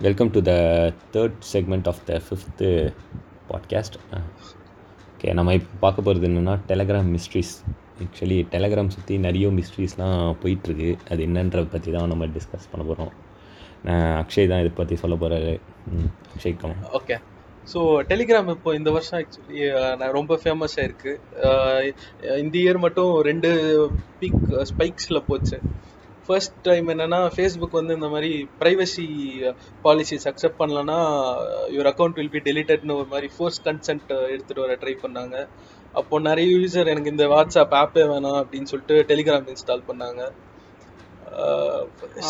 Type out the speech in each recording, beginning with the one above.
Welcome to the third segment of the fifth podcast okay நம்ம இப்போ பார்க்க போகிறது என்னென்னா டெலகிராம் மிஸ்ட்ரீஸ் ஆக்சுவலி டெலகிராம் சுற்றி நிறைய மிஸ்ட்ரீஸ்லாம் போயிட்டுருக்கு. அது என்னன்றத பற்றி தான் நம்ம டிஸ்கஸ் பண்ண போகிறோம் அக்ஷய் தான் இதை பற்றி சொல்ல போகிறாரு அக்ஷய் கமா ஓகே ஸோ டெலிகிராம் இப்போ இந்த வருஷம் ஆக்சுவலி uh, ரொம்ப ஃபேமஸ் ஆயிருக்கு. Uh, இந்த இயர் மட்டும் ரெண்டு பீக் ஸ்பைக்ஸில் uh, போச்சு. ஃபர்ஸ்ட் டைம் என்னன்னா ஃபேஸ்புக் வந்து இந்த மாதிரி ப்ரைவசி பாலிசிஸ் அக்செப்ட் பண்ணலன்னா யுவர் அக்கௌண்ட் வில் பி டெலிட்டட்னு ஒரு மாதிரி ஃபோர்ஸ் கன்சென்ட் எடுத்துகிட்டு வர ட்ரை பண்ணாங்க. அப்போ நிறைய யூசர் எனக்கு இந்த வாட்ஸ்அப் ஆப்பே வேணாம் அப்படின்னு சொல்லிட்டு டெலிகிராம் இன்ஸ்டால் பண்ணாங்க.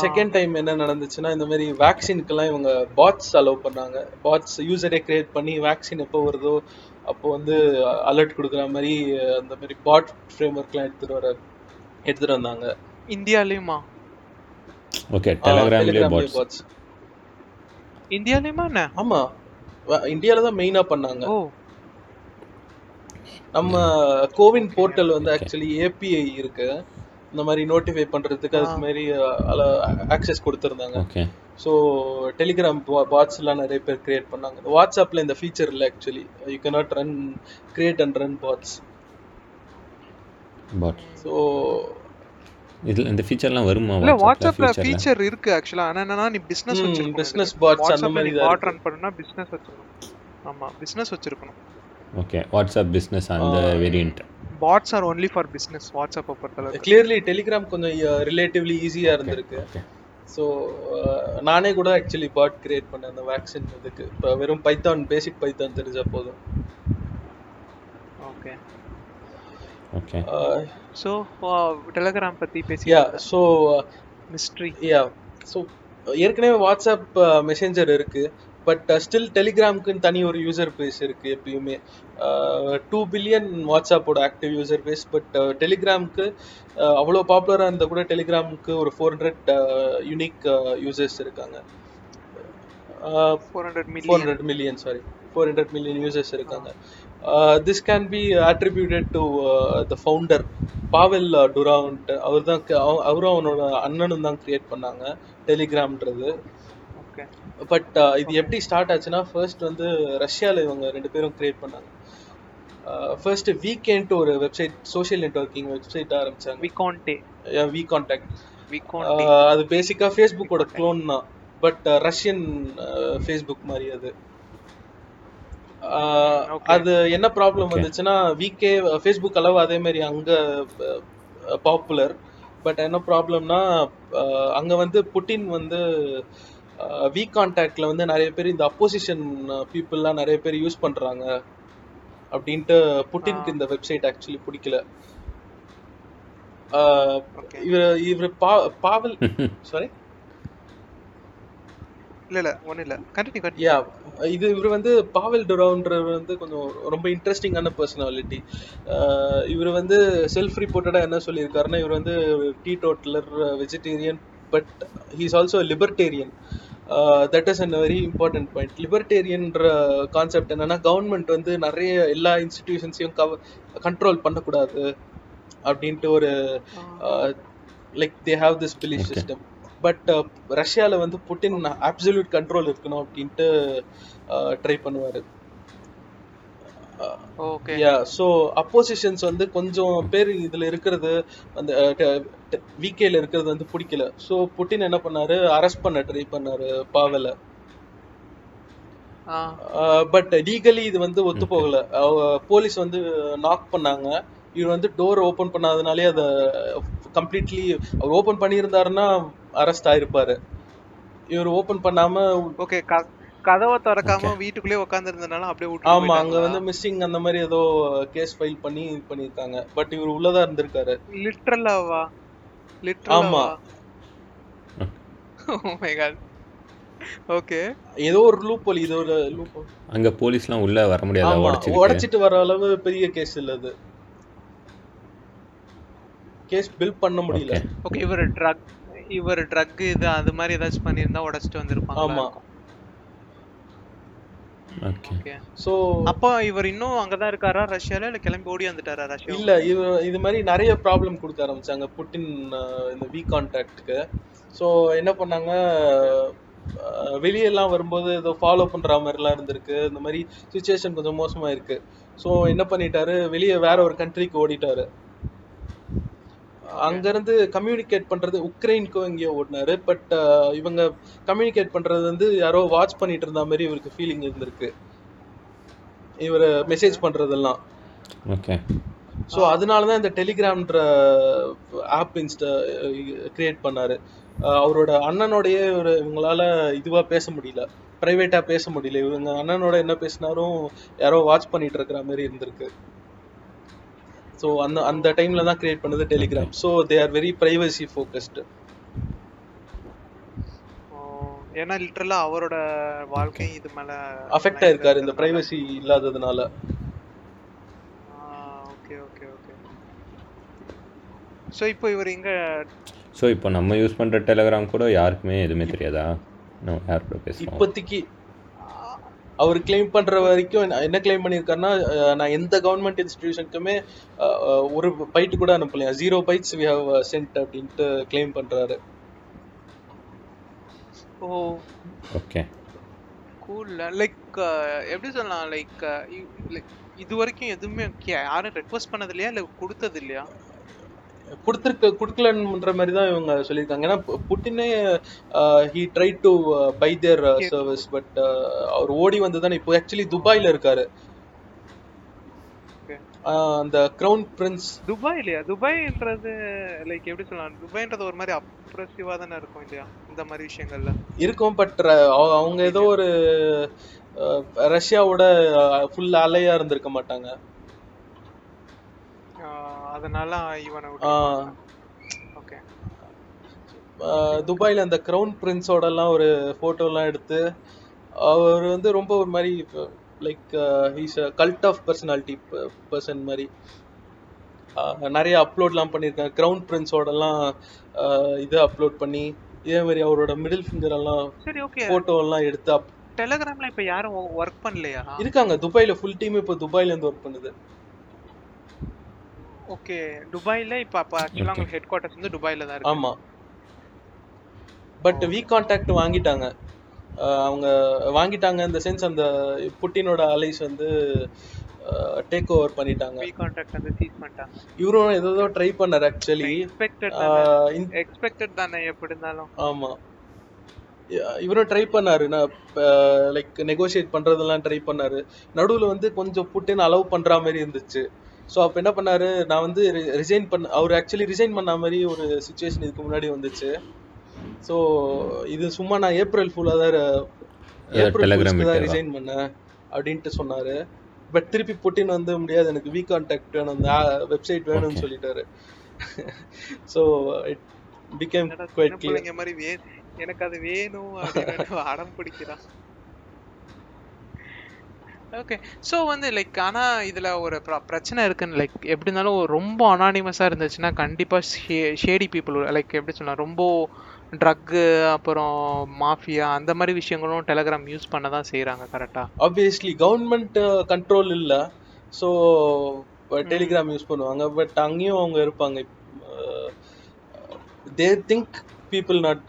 செகண்ட் டைம் என்ன நடந்துச்சுன்னா இந்த மாதிரி வேக்சினுக்கெல்லாம் இவங்க பாட்ஸ் அலோவ் பண்ணாங்க. பாட்ஸ் யூசரே கிரியேட் பண்ணி வேக்சின் எப்போ வருதோ அப்போ வந்து அலர்ட் கொடுக்குற மாதிரி அந்த மாதிரி பாட் ஃப்ரேம் ஒர்க்லாம் எடுத்துகிட்டு வர எடுத்துகிட்டு வந்தாங்க. இந்தியாலேயுமா? ஓகே டெலகிராம்லேயே பாட்ஸ் பாட்ஸ் இந்தியாலயுமா என்ன? ஆமா. இந்தியாவில் தான் மெயினாக பண்ணாங்க. ஓ. நம்ம கோவின் போர்ட்டல் வந்து ஆக்சுவலி ஏபிஐ இருக்கு. இந்த மாதிரி நோட்டிஃபை பண்றதுக்கு அதுக்கு. மாதிரி ஆக்சஸ் கொடுத்துருந்தாங்க. ஓகே ஸோ டெலிகிராம் பாட்ஸ்லாம் நிறைய பேர் கிரியேட் பண்ணாங்க. வாட்ஸ்அப்பில் இந்த ஃபீச்சர் இல்லை actually you cannot run create and run bots bot so இதில் இந்த ஃபீச்சர்லாம் வருமா? இல்ல வாட்ஸ்அப்ல ஃபீச்சர் இருக்கு ஆக்சுவலா ஆனா என்னன்னா நீ பிசினஸ் வச்சிருக்கணும். business இதுக்கு. bots அந்த மாதிரி இருக்கு. ரன் பண்ணனும்னா பிசினஸ் வச்சிருக்கணும். ஆமா பிசினஸ் வச்சிருக்கணும். ஓகே வாட்ஸ்அப் பிஸ்னஸ் அந்த ஆ. Variant bots are only for business WhatsApp பொறுத்தளவுக்கு. கிளியர்லி டெலிகிராம் கொஞ்சம் ரிலேட்டிவ்லி ஈஸியாக இருந்திருக்கு. ஓகே ஸோ நானே கூட ஆக்சுவலி பாட் கிரியேட் பண்ணேன் அந்த வேக்சின் இதுக்கு. இப்போ வெறும் பைத்தான் பேசிக் பைத்தான் தெரிஞ்சா போதும். ஓகே ஓகே சோ டெலிகிராம் பத்தி பேசி yeah so mystery yeah so ஏற்கனவே வாட்ஸ்அப் மெசேஞ்சர் இருக்கு பட் ஸ்டில் டெலிகிராமுக்குன்னு தனி ஒரு யூசர் பேஸ் இருக்கு எப்பயுமே. டூ பில்லியன் வாட்ஸ்அப்போட ஆக்டிவ் யூசர் பேஸ் பட் டெலிகிராமுக்கு அவ்வளோ பாப்புலராக இருந்தால் கூட டெலிகிராமுக்கு ஒரு ஃபோர் ஹண்ட்ரட் யூனிக் யூசர்ஸ் இருக்காங்க. Four hundred four million hundred million sorry four hundred million users இருக்காங்க. This can be attributed to the founder Pavel Durant அவர் தான் அவரும் அவனோட அண்ணனும் தான் கிரியேட் பண்ணாங்க டெலிகிராம்ன்றது பட் இது எப்படி ஸ்டார்ட் ஆச்சுன்னா ஃபர்ஸ்ட் வந்து ரஷ்யாவில் இவங்க ரெண்டு பேரும் கிரியேட் பண்ணாங்க. ஃபர்ஸ்ட் வீக்கெண்ட் ஒரு வெப்சைட் சோஷியல் நெட்வொர்க்கிங் வெப்சைட் ஆரம்பிச்சாங்க. விகான்டே வி கான்டாக்ட் அது பேசிக்காக ஃபேஸ்புக்கோட க்ளோன் தான். பட் ரஷ்யன் ஃபேஸ்புக் மாதிரி அது. அது என்ன ப்ராப்ளம். வந்துச்சுன்னா விகே ஃபேஸ்புக் அளவு அதே மாதிரி அங்க பாப்புலர் பட் என்ன ப்ராப்ளம்னா அங்க வந்து புட்டின் வந்து வி கான்டாக்ட்ல வந்து நிறைய பேர் இந்த அப்போசிஷன் பீப்புளெலாம் நிறைய பேர் யூஸ் பண்றாங்க. அப்படின்ட்டு புட்டினுக்கு. இந்த வெப்சைட் ஆக்சுவலி பிடிக்கல. இவர் இவர் பா பாவல் சாரி இல்ல இல்ல ஒண்ணு இல்ல. கண்டினியூ கண்டினியூ யா இது இவர் வந்து பாவல் டொரான்றவர் வந்து கொஞ்சம் ரொம்ப இன்ட்ரெஸ்டிங்கான பர்சனாலிட்டி இவர் வந்து செல்ஃப் ரிப்போர்ட்டடாக என்ன சொல்லியிருக்காருன்னா இவர் வந்து teetotaller vegetarian but he's also libertarian that is an very important point லிபர்டேரியன்ற concept என்னன்னா கவர்மெண்ட் வந்து நிறைய எல்லா இன்ஸ்டிடியூஷன்ஸையும் கவ கண்ட்ரோல் பண்ணக்கூடாது அப்படின்ட்டு ஒரு like they have this belief. System but ரஷ்யாவில் வந்து புட்டின் அப்சல்யூட் கண்ட்ரோல் இருக்கணும் அப்படின்ட்டு ட்ரை பண்ணுவார். ஓகே யா ஸோ அப்போசிஷன்ஸ் வந்து கொஞ்சம் பேர் இதில் இருக்கிறது அந்த விகேல இருக்கிறது வந்து பிடிக்கல. ஸோ புட்டின் என்ன பண்ணாரு? அரெஸ்ட் பண்ண ட்ரை பண்ணாரு பாவலை. பட் லீகலி இது வந்து ஒத்து. போகல. போலீஸ் வந்து நாக் பண்ணாங்க. இவர் வந்து டோர் ஓபன் பண்ணாதனாலே அதை கம்ப்ளீட்லி அவர் ஓபன் பண்ணியிருந்தாருன்னா அரெஸ்ட் ஆயிருப்பாரு. இவர் ஓபன் பண்ணாம ஓகே கதவை திறக்காம Okay. வீட்டுக்குள்ளே உட்கார்ந்து இருந்தனால அப்படியே விட்டு ஆமா அங்க வந்து மிஸ்ஸிங் அந்த மாதிரி ஏதோ கேஸ் ஃபைல் பண்ணி இது பண்ணியிருக்காங்க. பட் இவர் உள்ளதா இருந்திருக்காரு. லிட்டரலாவா ஆமா. லிட்டரலாவா ஓ மை காட் ஓகே ஏதோ ஒரு லூப் போலி இது ஒரு லூப் அங்கே போலீஸ்லாம் உள்ளே வர முடியாதா உடைச்சிட்டு வர அளவு பெரிய கேஸ் இல்ல அது. கேஸ் பில் பண்ண முடியல. ஓகே இவர் ட்ரக் இவர் ட்ரக் இது அது மாதிரி ஏதாச்சும் பண்ணியிருந்தா உடைச்சிட்டு வந்திருப்பாங்க ஆமா. ஓகே ஓகே சோ அப்போ இவர் இன்னும் அங்கதான் இருக்காரா ரஷ்யால? இல்ல கிளம்பி ஓடி வந்துட்டாரா ரஷ்யா இல்ல இது இது மாதிரி நிறைய ப்ராப்ளம் கொடுக்க ஆரம்பிச்சாங்க புட்டின் இந்த வி கான்டாக்டுக்கு ஸோ என்ன பண்ணாங்க வெளியெல்லாம் வரும்போது ஏதோ ஃபாலோ பண்ற மாதிரிலாம் இருந்திருக்கு. இந்த மாதிரி சுச்சுவேஷன் கொஞ்சம் மோசமா இருக்கு ஸோ என்ன பண்ணிட்டாரு? வெளியே வேற ஒரு கண்ட்ரிக்கு ஓடிட்டாரு. அங்க இருந்து கம்யூனிகேட் பண்றது உக்ரைனுக்கும் எங்கேயோ ஓடினாரு. பட் இவங்க கம்யூனிகேட் பண்றது வந்து யாரோ வாட்ச் பண்ணிட்டு இருந்த மாதிரி இவருக்கு ஃபீலிங் இருந்திருக்கு. இவர் மெசேஜ் பண்றதெல்லாம். ஓகே ஸோ அதனால தான் இந்த டெலிகிராம்ன்ற ஆப் இன்ஸ்டா கிரியேட் பண்ணாரு. அஹ் அவரோட அண்ணனோடய ஒரு இவங்களால இதுவா பேச முடியல. ப்ரைவேட்டா பேச முடியல. இவங்க அண்ணனோட என்ன பேசினாரும் யாரோ வாட்ச் பண்ணிட்டு இருக்கிற மாதிரி இருந்திருக்கு. ஸோ அந்த அந்த டைம்ல தான் கிரியேட் பண்ணது Telegram so they are very privacy focused ஏன்னா லிட்டரலா அவரோட வாழ்க்கை இது மேல அஃபெக்ட் ஆயிருக்காரு. இந்த ப்ரைவசி இல்லாததுனால. ஓகே ஓகே ஓகே ஸோ இப்போ இவர் இங்க ஸோ இப்போ நம்ம யூஸ் பண்ணுற டெலகிராம் கூட யாருக்குமே எதுவுமே தெரியாதா? நம்ம யாரோட பேசுகிறோம் இப்போதைக்கு அவர் கிளைம் பண்ற வரைக்கும் என்ன- என்ன கிளைம் பண்ணியிருக்காருன்னா நான் எந்த கவர்மெண்ட் இன்ஸ்டிடியூஷனுக்குமே ஒரு பைட் கூட அனுப்பலையா? Zero bytes we have sent அப்படின்ட்டு கிளைம் பண்றாரு. ஓ. ஓகே கூல் லைக் எப்படி சொல்லலாம்? லைக் இது வரைக்கும் எதுவுமே யாரும் ரெக்வஸ்ட் பண்ணது இல்லையா இல்லை கொடுத்தது இல்லையா கொடுத்துருக்க கொடுக்கலன்ற மாதிரி தான் இவங்க சொல்லியிருக்காங்க. ஏன்னா புட்டினே he try to buy their service but அவர் ஓடி வந்து தானே இப்போ ஆக்சுவலி துபாயில இருக்காரு. அந்த கிரவுன் பிரின்ஸ் துபாய் இல்லையா துபாய்ன்றது லைக் எப்படி சொல்லலாம்? துபாய்ன்றது ஒரு மாதிரி அப்ரெசிவா தானே இருக்கும் இல்லையா? இந்த மாதிரி விஷயங்கள்ல. இருக்கும் பட் அவங்க ஏதோ ஒரு ரஷ்யாவோட ஃபுல் அலையா இருந்திருக்க மாட்டாங்க. அதனால இவனை ஓகே துபாயில அந்த கிரவுன் பிரின்ஸோடலாம் ஒரு ஃபோட்டோலாம் எடுத்து அவர் வந்து ரொம்ப ஒரு மாதிரி like he's cult of personality person மாதிரி. நிறைய அப்லோட்லாம் பண்ணியிருக்காங்க கிரவுன் பிரின்ஸோடலாம் இது அப்லோட் பண்ணி இதே மாதிரி அவரோட மிடில் ஃபிங்கர் எல்லாம் சரி ஓகே ஃபோட்டோ எல்லாம் எடுத்து டெலகிராம்ல இப்ப யாரும் ஒர்க் பண்ணலையா? இருக்காங்க. துபாயில ஃபுல் டீம் இப்போ துபாயில இருந்து ஒர்க் பண்ணுது. ஓகே துபாய்ல இப்ப அப்ப ஆக்சுவலா உங்களுக்கு ஹெட் குவார்ட்டர்ஸ் வந்து துபாய்ல தான் இருக்கு. ஆமா. பட் வி கான்டாக்ட் வாங்கிட்டாங்க. அவங்க வாங்கிட்டாங்க இந்த சென்ஸ் அந்த புட்டினோட அலைஸ் வந்து டேக் ஓவர் பண்ணிட்டாங்க. வி கான்டாக்ட் வந்து சீஸ் பண்ணிட்டாங்க. இவரும் ஏதோ ட்ரை பண்ணார் ஆக்சுவலி எக்ஸ்பெக்டட் எக்ஸ்பெக்டட் தானே? எப்படி இருந்தாலும். ஆமா. இவரும் ட்ரை பண்ணாரு. நான் லைக் நெகோஷியேட் பண்றதெல்லாம் ட்ரை பண்ணாரு. நடுவுல வந்து கொஞ்சம் புட்டின் அலோவ் பண்ற மாதிரி இருந்துச்சு. ஸோ அப்போ என்ன பண்ணாரு? நான் வந்து ரிசைன் பண்ண அவர் ஆக்சுவலி ரிசைன் பண்ண மாதிரி ஒரு சுச்சுவேஷன் இதுக்கு முன்னாடி வந்துச்சு. ஸோ இது சும்மா நான் ஏப்ரல் ஃபுல்லாக தான் ஏப்ரல் தான்? ரிசைன் பண்ணேன் அப்படின்ட்டு சொன்னாரு. பட் திருப்பி புட்டின் வந்து முடியாது எனக்கு வி கான்டாக்ட் வேணும் அந்த வெப்சைட் வேணும்னு Okay. சொல்லிட்டாரு. So it became quite clear மாதிரி எனக்கு அது வேணும் அடம் பிடிக்கிறான். ஓகே ஸோ வந்து லைக் ஆனா இதுல ஒரு பிர- பிரச்சனை இருக்குன்னு லைக் எப்படி இருந்தாலும் ரொம்ப அனானிமஸா இருந்துச்சுன்னா கண்டிப்பா ஷேடி பீப்புள் லைக் எப்படி சொல்லலாம் ரொம்ப ட்ரக்கு அப்புறம் மாஃபியா அந்த மாதிரி விஷயங்களும் டெலகிராம் யூஸ் பண்ண தான் செய்றாங்க கரெக்டா ஆப்வியஸ்லி கவர்மெண்ட் கண்ட்ரோல் இல்ல. ஸோ டெலிகிராம் யூஸ் பண்ணுவாங்க. பட் அங்கேயும் அவங்க இருப்பாங்க. They think people not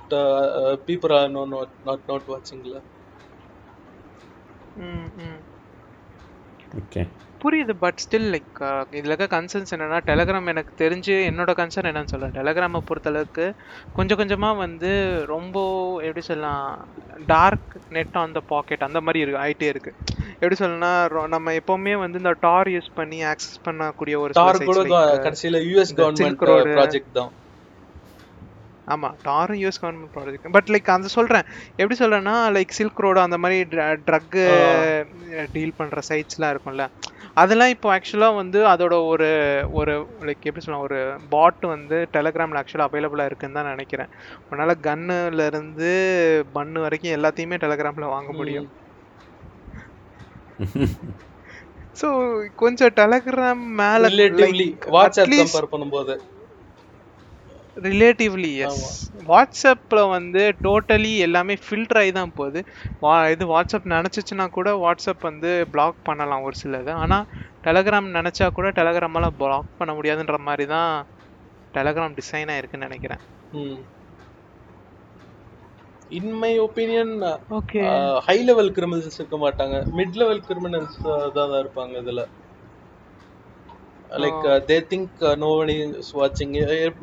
people are no not not not வாட்சிங்ல ம் ம். புரியுது பட் ஸ்டில் லைக் இதில் இருக்க கன்சர்ன்ஸ் என்னன்னா டெலகிராம் எனக்கு தெரிஞ்சு என்னோட கன்சர்ன் என்னன்னு சொல்றேன். டெலகிராமை பொறுத்தளவுக்கு கொஞ்சம் கொஞ்சமாக வந்து ரொம்ப எப்படி சொல்லலாம் dark net on the pocket அந்த மாதிரி இருக்கு ஆயிட்டே இருக்கு. எப்படி சொல்லணும்னா ரொ- நம்ம எப்பவுமே வந்து இந்த டார் யூஸ் பண்ணி ஆக்சஸ் பண்ணக்கூடிய ஒரு கடைசியில யூஎஸ் கவர்மெண்ட். ப்ராஜெக்ட் தான். ஆமா டாரும் US government project but like அந்த சொல்றேன். எப்படி சொல்றேன்னா லைக் சில்க் ரோடு அந்த மாதிரி ட்ரக் டீல் பண்ற சைட்ஸ்லாம் இருக்கும்ல. அதெல்லாம் இப்போ ஆக்சுவலாக வந்து அதோட ஒரு ஒரு லைக் எப்படி சொல்லலாம் ஒரு பாட் வந்து டெலகிராமில் ஆக்சுவலாக அவைலபிளாக இருக்குன்னு தான் நினைக்கிறேன். உன்னால் கன்னுல இருந்து பன்னு வரைக்கும் எல்லாத்தையுமே டெலகிராமில் வாங்க முடியும். ஸோ கொஞ்சம் டெலகிராம் மேலே பண்ணும்போது. ரிலேட்டிவ்லி எஸ் வாட்ஸ்அப்பில் வந்து டோட்டலி எல்லாமே ஃபில்டர் ஆகி தான் போகுது. வா இது வாட்ஸ்அப் நினச்சிச்சுன்னா கூட வாட்ஸ்அப் வந்து பிளாக் பண்ணலாம் ஒரு சிலது. ஆனால் டெலகிராம் நினச்சா கூட டெலகிராமால் பிளாக் பண்ண முடியாதுன்ற மாதிரி தான் டெலகிராம் டிசைன் ஆயிருக்குன்னு நினைக்கிறேன். ம். In my opinion okay high level criminals இருக்க மாட்டாங்க. மிட் லெவல் கிரிமினல்ஸ் தான் இருப்பாங்க இதுல. Like they think no one is வாட்சிங்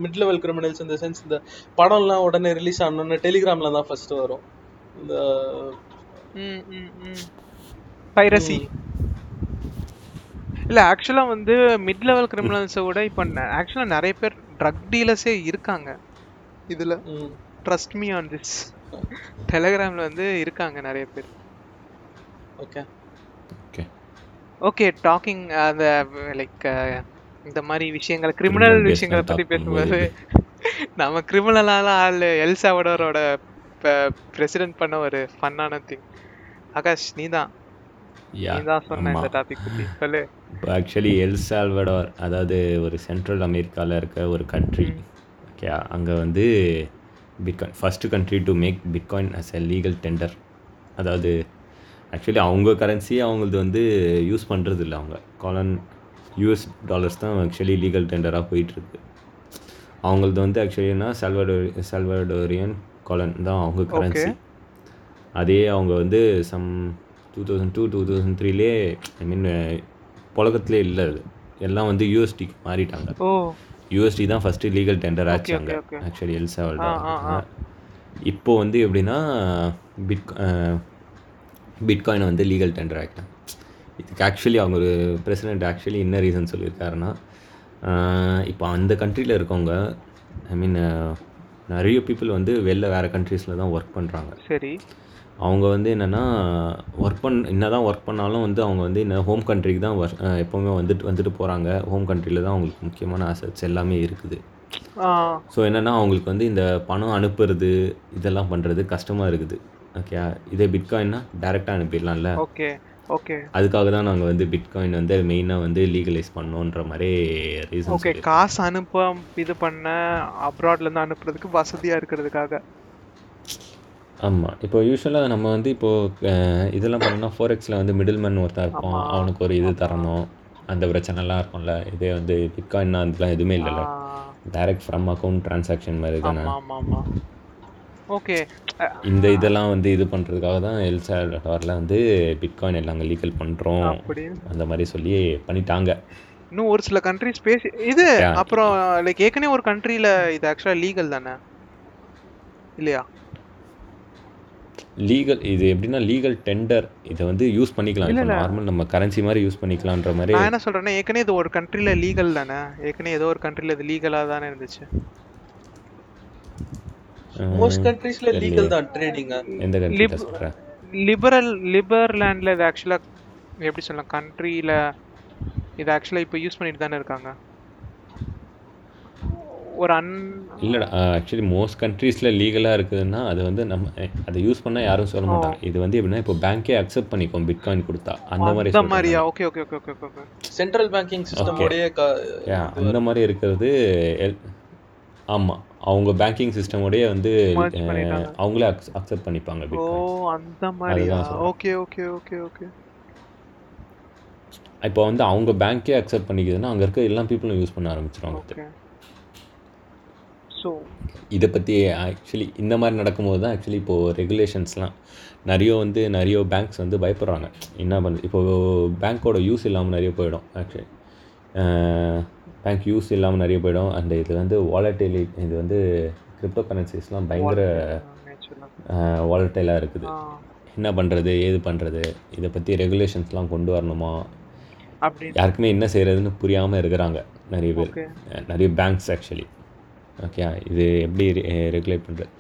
மிட் லெவல் கிரிமினல்ஸ் இந்த சென்ஸ் இந்த படம்லாம் உடனே ரிலீஸ் ஆனோடனே டெலிகிராம்ல தான் ஃபர்ஸ்ட் வரும். இந்த பைரசி இல்ல ஆக்சுவலா வந்து மிட் லெவல் கிரிமினல்ஸை விட இப்போ ஆக்சுவலா நிறைய பேர் ட்ரக் டீலர்ஸே இருக்காங்க. இதுல ம், ட்ரஸ்ட் மீ ஆன் திஸ் டெலிகிராம்ல வந்து இருக்காங்க நிறைய பேர். ஓகே ஓகே டாக்கிங் அந்த லைக் இந்த மாதிரி விஷயங்கள் கிரிமினல் விஷயங்களை பத்தி talk பேசும்போது நம்ம கிரிமினலால ஆள் எல்சாவடரோட பிரசிடென்ட் பண்ண ஒரு ஃபன்னான திங் ஆகாஷ் பத்தி. சொல்லு. இப்போ ஆக்சுவலி எல் சால்வடார் அதாவது ஒரு சென்ட்ரல் அமெரிக்காவில் இருக்க ஒரு கண்ட்ரி ஓகே அங்கே வந்து bitcoin first country to make bitcoin as a legal tender அதாவது ஆக்சுவலி அவங்க கரன்சி அவங்களது வந்து யூஸ் பண்ணுறது இல்லை அவங்க காலன் யூஎஸ் டாலர்ஸ் தான் ஆக்சுவலி லீகல் டெண்டராக போயிட்டுருக்கு. அவங்களது வந்து ஆக்சுவலினா சல்வடோரி சல்வடோரியன் காலன் தான் அவங்க கரன்சி அதே அவங்க வந்து some two thousand two two thousand த்ரீலே I mean புழக்கத்துலேயே இல்லை அது. எல்லாம் வந்து யூஎஸ்டிக்கு மாறிட்டாங்க. யூஎஸ்டி தான் first legal tender okay, okay. Actually L ஆ, ஆ, ஆ. இப்போ வந்து எப்படின்னா பிட் பிட்காயினை வந்து லீகல் டெண்டர் ஆகிட்டாங்க இதுக்கு ஆக்சுவலி அவங்க ஒரு பிரசிடென்ட் ஆக்சுவலி என்ன ரீசன் சொல்லியிருக்காருன்னா இப்போ அந்த கண்ட்ரியில் இருக்கவங்க ஐ மீன் நிறைய பீப்புள் வந்து வெளில வேறு கண்ட்ரீஸில் தான் ஒர்க் பண்ணுறாங்க சரி. அவங்க வந்து என்னென்னா ஒர்க் பண் என்ன தான் ஒர்க் பண்ணாலும் வந்து அவங்க வந்து என்ன ஹோம் கண்ட்ரிக்கு தான் ஒர்க் எப்போவுமே வந்துட்டு வந்துட்டு போகிறாங்க ஹோம் கண்ட்ரியில் தான் அவங்களுக்கு முக்கியமான அசட்ஸ் எல்லாமே இருக்குது. ஸோ என்னென்னா அவங்களுக்கு வந்து இந்த பணம் அனுப்புறது இதெல்லாம் பண்ணுறது கஷ்டமாக இருக்குது. ஓகே இதே பிட்காயின்னா டேரெக்டாக அனுப்பிடலாம்ல. ஓகே ஓகே அதுக்காக தான் நாங்கள் வந்து பிட்காயின் வந்து மெயினாக வந்து லீகலைஸ் பண்ணோன்ற மாதிரி ரீசன் ஓகே காசு அனுப்ப இது பண்ண அப்ராட்ல இருந்து அனுப்புறதுக்கு வசதியா இருக்கிறதுக்காக. ஆமாம் இப்போ யூஸ்வலாக நம்ம வந்து இப்போது இதெல்லாம் பண்ணோம்னா ஃபோரெக்ஸில் வந்து மிடில் மேன் ஒருத்தன் இருப்பான். ஆமா. அவனுக்கு ஒரு இது தரணும். அந்த பிரச்சனைலாம் இருக்கும்ல. இதே வந்து பிட்காயின்னா அதெல்லாம் எதுவுமே இல்லைல்ல. டைரக்ட் ஃப்ரம் அக்கௌண்ட் டிரான்சாக்ஷன் மாதிரி தானே. ஓகே. இந்த இதெல்லாம் வந்து இது பண்ணுறதுக்காக தான் எல் சால்வடாரில் வந்து பிட்காயின் எல்லாம் லீகல் பண்ணுறோம் அந்த மாதிரி சொல்லி பண்ணிட்டாங்க. இன்னும் ஒரு சில கண்ட்ரிஸ் பேசி இது. அப்புறம் லைக் ஏற்கனவே ஒரு கண்ட்ரில இது ஆக்சுவலா லீகல் தானே? இல்லையா? லீகல் இது எப்படின்னா லீகல் டெண்டர் இதை வந்து யூஸ் பண்ணிக்கலாம். இப்போ நார்மல் நம்ம கரன்சி மாதிரி யூஸ் பண்ணிக்கலான்ற மாதிரி நான் என்ன சொல்றேன்னா ஏற்கனவே இது ஒரு கண்ட்ரில லீகல் தானே? ஏற்கனவே ஏதோ ஒரு கண்ட்ரில இது லீகலா தானே இருந்துச்சு. மோஸ்ட் கண்ட்ரீஸ்ல லீகல் தான் ட்ரேடிங் எந்த கண்ட்ரி சொல்கிறேன் லிபரல் லிபர்லேண்டில் இது ஆக்சுவலாக எப்படி சொல்லலாம் கண்ட்ரியில் இது ஆக்சுவலாக இப்போ யூஸ் பண்ணிட்டு தானே இருக்காங்க? ஒரு அன் இல்லைடா ஆக்சுவலி மோஸ்ட் கண்ட்ரீஸில் லீகலாக இருக்குதுன்னா அது வந்து நம்ம அதை யூஸ் பண்ணால் யாரும் சொல்ல மாட்டாங்க. இது வந்து எப்படின்னா இப்போ பேங்க்கே அக்செப்ட் பண்ணிக்கும் பிட்காயின் கொடுத்தா. அந்த மாதிரி அந்த சொல்றேன் மாதிரியா okay okay okay okay okay central banking system அந்த மாதிரி இருக்கிறது எல்- ஆமா. அவங்க பேங்கிங் சிஸ்டமோடய வந்து அவங்களே அக்செப்ட் பண்ணிப்பாங்க. ஓகே ஓகே ஓகே ஓகே இப்போ வந்து அவங்க பேங்க்கே அக்செப்ட் பண்ணிக்குதுன்னா அங்கே இருக்க எல்லா பீப்புளும் யூஸ் பண்ண ஆரம்பிச்சிருவாங்க. ஸோ இதை பற்றி ஆக்சுவலி இந்த மாதிரி நடக்கும்போது தான் ஆக்சுவலி இப்போது ரெகுலேஷன்ஸ்லாம் நிறைய வந்து நிறைய பேங்க்ஸ் வந்து பயப்படுறாங்க. என்ன பண்ணுறது இப்போது பேங்க்கோட யூஸ் இல்லாமல் நிறைய போயிடும் ஆக்சுவலி பேங்க் யூஸ் இல்லாமல் நிறைய போயிடும். அந்த இது வந்து வாலட்டிலி இது வந்து கிரிப்டோ கரன்சிஸ்லாம் பயங்கர வாலட்டைலாக இருக்குது. என்ன பண்ணுறது ஏது பண்ணுறது இதை பற்றி ரெகுலேஷன்ஸ்லாம் கொண்டு வரணுமா? யாருக்குமே என்ன செய்கிறதுன்னு புரியாமல் இருக்கிறாங்க நிறைய பேர். நிறைய பேங்க்ஸ் ஆக்சுவலி ஓகே இது எப்படி ரெகுலேட் பண்ணுறது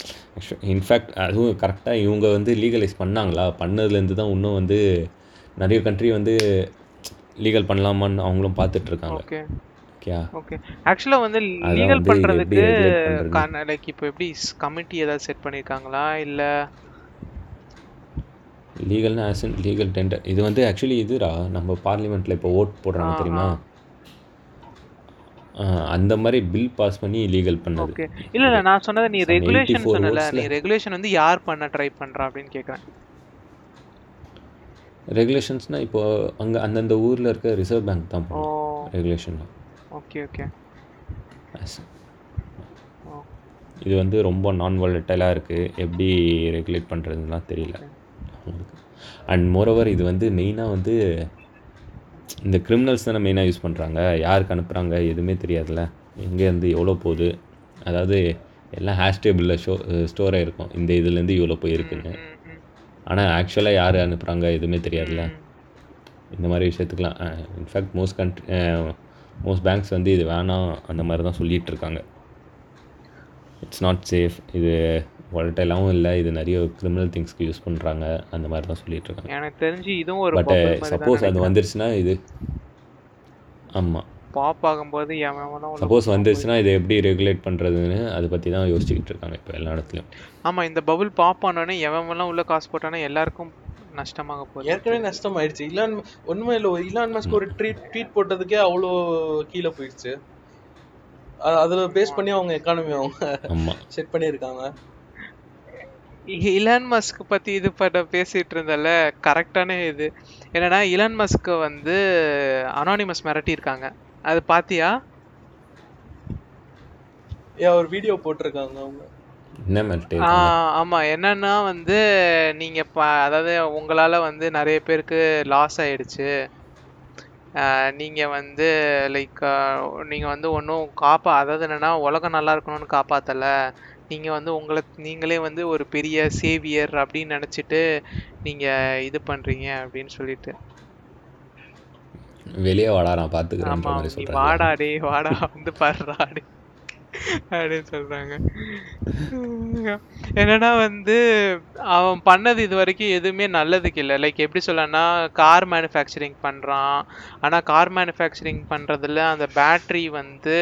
இன்ஃபேக்ட் அதுவும் கரெக்டாக இவங்க வந்து லீகலைஸ் பண்ணாங்களா? பண்ணதுலேருந்து தான் இன்னும் வந்து நிறைய கண்ட்ரி வந்து லீகல் பண்ணலாமான்னு அவங்களும் பார்த்துட்டு இருக்காங்க. ஓகே ஆக்சுவலாக வந்து லீகல் வந்து இது எப்படி பண்ணுறதுக்கு regulate பண்றது? லைக் இப்போ எப்படி கமிட்டி ஏதாவது செட் பண்ணியிருக்காங்களா இல்லை லீகல்னா ஆஸ் லீகல் டெண்டர் இது வந்து ஆக்சுவலி இதுடா. நம்ம பார்லிமெண்ட்டில் இப்போ ஓட் போடுறாங்க தெரியுமா? அந்த மாதிரி பில் பாஸ் பண்ணி லீகல் பண்ணது. ஓகே இல்ல இல்ல நான் சொன்னது நீ ரெகுலேஷன் 84 சொன்னல. நீ ரெகுலேஷன் வந்து யார் பண்ண ட்ரை பண்றா அப்படின்னு கேக்குறேன். ரெகுலேஷன்ஸ்னால் இப்போ அங்கே அந்தந்த ஊரில் இருக்க ரிசர்வ் பேங்க் தான் பண்ணும் ரெகுலேஷன்லாம் ஓகே ஓகே இது வந்து ரொம்ப நான் வாலட்டைலாக இருக்குது எப்படி ரெகுலேட் பண்ணுறதுலாம் தெரியல. அவங்களுக்கு அண்ட் மோரோவர் இது வந்து மெயினாக வந்து இந்த கிரிமினல்ஸ் தானே மெயினாக யூஸ் பண்ணுறாங்க யாருக்கு அனுப்புகிறாங்க எதுவுமே தெரியாதுல்ல. எங்கேருந்து எவ்வளோ போகுது? அதாவது எல்லாம் ஹேஷ் டேபிளில் ஷோ ஸ்டோர் ஆகிருக்கும் இந்த இதுலேருந்து இவ்வளோ போயிருக்குன்னு. ஆனால் ஆக்சுவலாக யார் அனுப்புகிறாங்க எதுவுமே தெரியாதுல்ல. இந்த மாதிரி விஷயத்துக்குலாம் in fact most country most banks வந்து இது வேணாம் அந்த மாதிரி தான் சொல்லிகிட்டு இருக்காங்க இட்ஸ் நாட் சேஃப் இது வாலட்டைலாகவும் இல்லை. இது நிறைய கிரிமினல் திங்ஸ்க்கு யூஸ் பண்ணுறாங்க அந்த மாதிரி தான் சொல்லிட்டு இருக்காங்க எனக்கு தெரிஞ்சு இதுவும் ஒரு பட் சப்போஸ் அது வந்துருச்சுன்னா இது? ஆமாம் பாப் ஆகும்போது சப்போஸ் வந்துருச்சுன்னா இதை எப்படி ரெகுலேட் பண்ணுறதுன்னு அதை பற்றி தான் யோசிச்சுக்கிட்டு இருக்காங்க இப்போ எல்லா இடத்துலையும். ஆமா இந்த பபுள் பாப் ஆனோடனே எவன் எல்லாம் உள்ள காசு போட்டானே எல்லாருக்கும் நஷ்டமாக போகுது. ஏற்கனவே நஷ்டம் ஆயிடுச்சு இலான் உண்மை இல்லை இலான் மஸ்க் ஒரு ட்வீட் ட்வீட் போட்டதுக்கே அவ்வளோ கீழே போயிடுச்சு அதுல பேஸ் பண்ணி அவங்க எக்கானமி அவங்க செட் பண்ணியிருக்காங்க. இலான் மஸ்க் பத்தி இது பண்ண பேசிட்டு இருந்தல கரெக்டான இது. என்னன்னா இலான் மஸ்க் வந்து அனானிமஸ் மிரட்டி இருக்காங்க அது பாத்தியா? ஏன் ஒரு வீடியோ போட்டிருக்காங்க அவங்க. என்ன ஆ, ஆமா. என்னன்னா வந்து நீங்க ப- அதாவது உங்களால வந்து நிறைய பேருக்கு லாஸ் ஆயிடுச்சு. ஆ, நீங்க வந்து லைக் நீங்க வந்து ஒன்றும் காப்பா அதாவது என்னன்னா உலகம் நல்லா இருக்கணும்னு காப்பாத்தல. நீங்க வந்து உங்களை நீங்களே வந்து ஒரு பெரிய சேவியர் அப்படின்னு நினைச்சிட்டு நீங்க இது பண்றீங்க அப்படின்னு சொல்லிட்டு. வெளியே வாடா நான் பார்த்துக்கிறேன்ற ஆமா மாதிரி நீ சொல்கிறாங்க வாடா டேய் வாடா வந்து டேய். அப்படின்னு சொல்றாங்க. என்னன்னா வந்து அவன் பண்ணது இது வரைக்கும் எதுவுமே நல்லதுக்கு இல்லை. லைக் எப்படி சொல்லனா கார் மேனுஃபேக்சரிங் பண்றான். ஆனா கார் மேனுஃபேக்சரிங் பண்றதுல அந்த பேட்டரி வந்து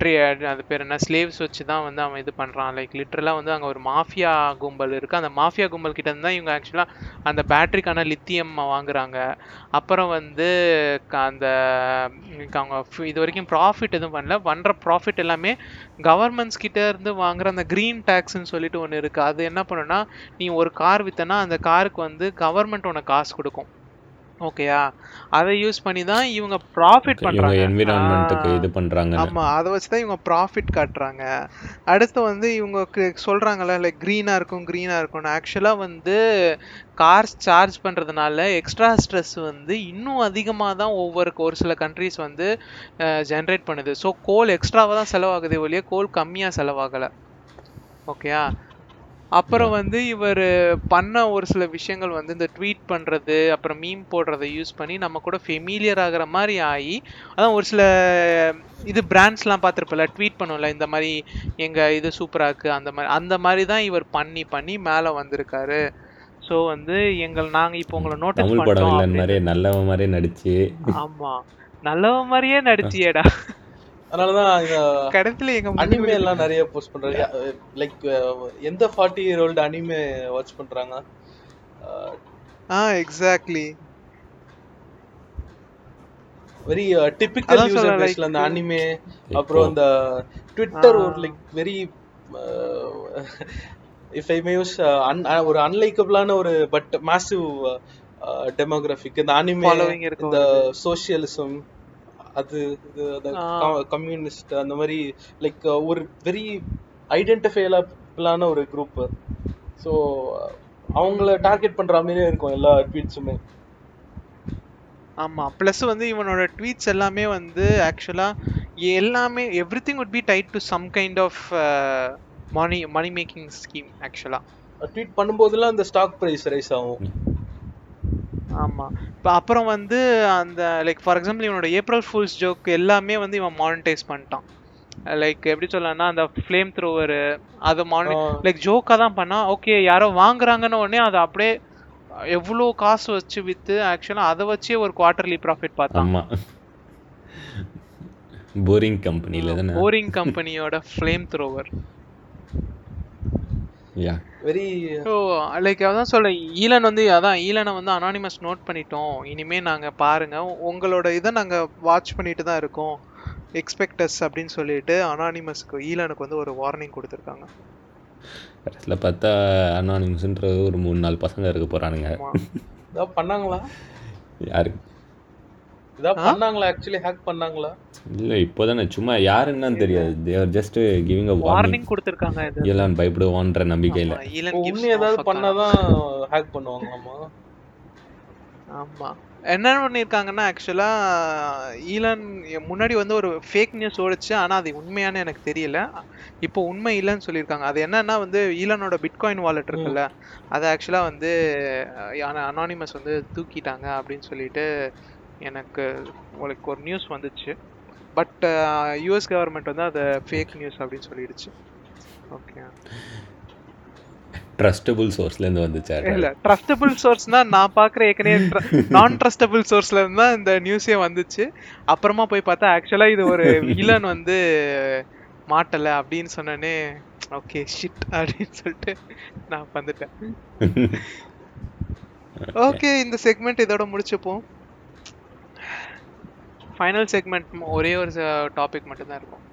ட்ரே அது பேர் என்ன? ஸ்லேவ்ஸ் வச்சு தான் வந்து அவன் இது பண்ணுறான் லைக் லிட்ரலாக வந்து அங்கே ஒரு மாஃபியா கும்பல் இருக்குது அந்த மாஃபியா கும்பல் கிட்ட தான் இவங்க ஆக்சுவலாக அந்த பேட்ரிக்கான லித்தியம் வாங்குறாங்க. அப்புறம் வந்து க- அந்த அவங்க இது வரைக்கும் ப்ராஃபிட் எதுவும் பண்ணல. பண்ணுற ப்ராஃபிட் எல்லாமே கவர்மெண்ட்ஸ் கிட்ட இருந்து வாங்குற அந்த க்ரீன் டேக்ஸ்ன்னு சொல்லிட்டு ஒன்று இருக்குது அது என்ன பண்ணுன்னா நீ ஒரு கார் விற்றனா அந்த காருக்கு வந்து கவர்மெண்ட் உனக்கு காசு கொடுக்கும். ஓகேயா அதை யூஸ் பண்ணி தான் இவங்க ப்ராஃபிட் பண்றாங்க. என்விரான்மெண்ட்டுக்கு ஆ. இது பண்ணுறாங்க ஆமா அதை வச்சு தான் இவங்க ப்ராஃபிட் காட்டுறாங்க. அடுத்து வந்து இவங்க சொல்றாங்கல்ல லைக் க்ரீனா இருக்கும் க்ரீனா இருக்கும்னு. ஆக்சுவலா வந்து கார்ஸ் சார்ஜ் பண்றதுனால எக்ஸ்ட்ரா ஸ்ட்ரெஸ் வந்து இன்னும் அதிகமாக தான் ஒவ்வொரு ஒரு சில கண்ட்ரீஸ் வந்து ஜென்ரேட் பண்ணுது. ஸோ கோல் எக்ஸ்ட்ராவாக தான் செலவாகுதே ஒழிய கோல் கம்மியாக செலவாகலை. ஓகேயா அப்புறம் வந்து இவர் பண்ண ஒரு சில விஷயங்கள் வந்து இந்த ட்வீட் பண்றது அப்புறம் மீம் போடுறதை யூஸ் பண்ணி நம்ம கூட ஃபெமிலியர் ஆகுற மாதிரி ஆகி அதான் ஒரு சில இது பிராண்ட்ஸ்லாம் பார்த்துருப்பல ட்வீட் பண்ணும்ல இந்த மாதிரி எங்க இது சூப்பரா இருக்கு அந்த மாதிரி அந்த மாதிரி தான் இவர் பண்ணி பண்ணி மேலே வந்திருக்காரு. ஸோ வந்து எங்கள் நாங்க இப்போ உங்களை நோட்டீஸ் மாதிரியே நல்லவன் மாதிரியே நடிச்சு. ஆமா. நல்லவன் மாதிரியே நடிச்சியேடா. அதனாலதான் கடைசியில எங்க அனிமே எல்லாம் நிறைய போஸ்ட் பண்றாங்க லைக் எந்த forty year old anime watch பண்றாங்க? ஆ எக்ஸாக்ட்லி வெரி டிபிக்கல் யூசர் பேஸ்ல அந்த அனிமே அப்புறம் அந்த ட்விட்டர் ஒரு. Like very if I may use ஒரு அன்லைக்கபிளான ஒரு பட் மேசிவ் டெமோகிராஃபிக் இந்த அனிமே இந்த சோஷியலிசம் அது. கம்யூனிஸ்ட் அந்த மாதிரி லைக் ஒரு வெரி ஐடென்டிஃபைலபிளான ஒரு குரூப் ஸோ அவங்கள டார்கெட் பண்ற மாதிரியே இருக்கும் எல்லா ட்வீட்ஸுமே ஆமா. ப்ளஸ் வந்து இவனோட ட்வீட்ஸ் எல்லாமே வந்து ஆக்சுவலா எல்லாமே everything would be tied to some kind of money money making scheme ஆக்சுவலா ட்வீட் பண்ணும்போதெல்லாம் அந்த ஸ்டாக் பிரைஸ் ரைஸ் ஆகும். ஆமா. இப்போ அப்புறம் வந்து அந்த லைக் ஃபார் எக்ஸாம்பிள் இவனோட ஏப்ரல் ஃபுல்ஸ் ஜோக் எல்லாமே வந்து இவன் மானிட்டைஸ் பண்ணிட்டான். லைக் எப்படி சொல்லலாம்னா அந்த ஃப்ளேம் த்ரோவர் அதை மானி. லைக் ஜோக்காக தான் பண்ணா ஓகே யாரோ வாங்குறாங்கன்னு உடனே அதை அப்படியே எவ்வளோ காசு வச்சு வித்து ஆக்சுவலாக அதை வச்சே ஒரு குவார்டர்லி ப்ராஃபிட் பார்த்தான். ஆமா. போரிங் கம்பெனியில் தானே? போரிங் கம்பெனியோட flame thrower very so like அதான் சொல்ல ஈலன் வந்து அதான் ஈலனை வந்து அனானிமஸ் நோட் பண்ணிட்டோம். இனிமே நாங்க பாருங்க. உங்களோட இதை நாங்க வாட்ச் பண்ணிட்டு தான் இருக்கோம். எக்ஸ்பெக்டஸ் அப்படின்னு சொல்லிட்டு அனானிமஸ்க்கு ஈலனுக்கு வந்து ஒரு வார்னிங் கொடுத்துருக்காங்க. கடைசியில் பார்த்தா அனானிமஸ்ன்றது ஒரு மூணு நாலு பசங்க இருக்க போகிறானுங்க பண்ணாங்களா? யாரு இதான்? பண்ணாங்களா? ஆக்சுவலி ஹேக் பண்ணாங்களா? இல்லை இப்போதானே. சும்மா யாருன்னு தெரியாது. They're just giving a warning கொடுத்துருக்காங்க இது. ஈலான் பயப்படுவான்ற நம்பிக்கையில். no ஏதாவது பண்ணாதான் ஹேக் பண்ணுவாங்களாமா? ஆமா. என்ன பண்ணிருக்காங்கன்னா ஆக்சுவலா ஈலன் முன்னாடி வந்து ஒரு ஃபேக் நியூஸ் ஓடுச்சு ஆனா அது உண்மையானு எனக்கு தெரியல. இப்போ உண்மை இல்லைன்னு சொல்லியிருக்காங்க. அது என்னன்னா வந்து ஈலனோட பிட்காயின் வாலெட் இருக்குல்ல அதை ஆக்சுவலா வந்து அனானிமஸ் வந்து தூக்கிட்டாங்க அப்படின்னு சொல்லிட்டு எனக்கு உங்களுக்கு ஒரு நியூஸ் வந்துச்சு. பட் யூஎஸ் கவர்மெண்ட் வந்து அதை ஃபேக் நியூஸ் அப்படின்னு சொல்லிடுச்சு. ஓகே ட்ரஸ்டபுள் சோர்ஸ்லேருந்து வந்துச்சு இல்ல ட்ரஸ்டபிள் சோர்ஸ்னா நான் பாக்குற ஏற்கனவே நான் ட்ரஸ்டபிள் சோர்ஸ்ல இருந்து தான் இந்த நியூஸே வந்துச்சு. அப்புறமா போய் பார்த்தா ஆக்சுவலா இது ஒரு வில்லன் வந்து மாட்டல அப்படின்னு சொன்னனே ஓகே ஷிட் அப்படின்னு சொல்லிட்டு நான் வந்துட்டேன். ஓகே இந்த செக்மெண்ட் இதோட முடிச்சுப்போம். ஃபைனல் செக்மெண்ட் ஒரே ஒரு uh, டாபிக் மட்டும் தான் இருக்கும்.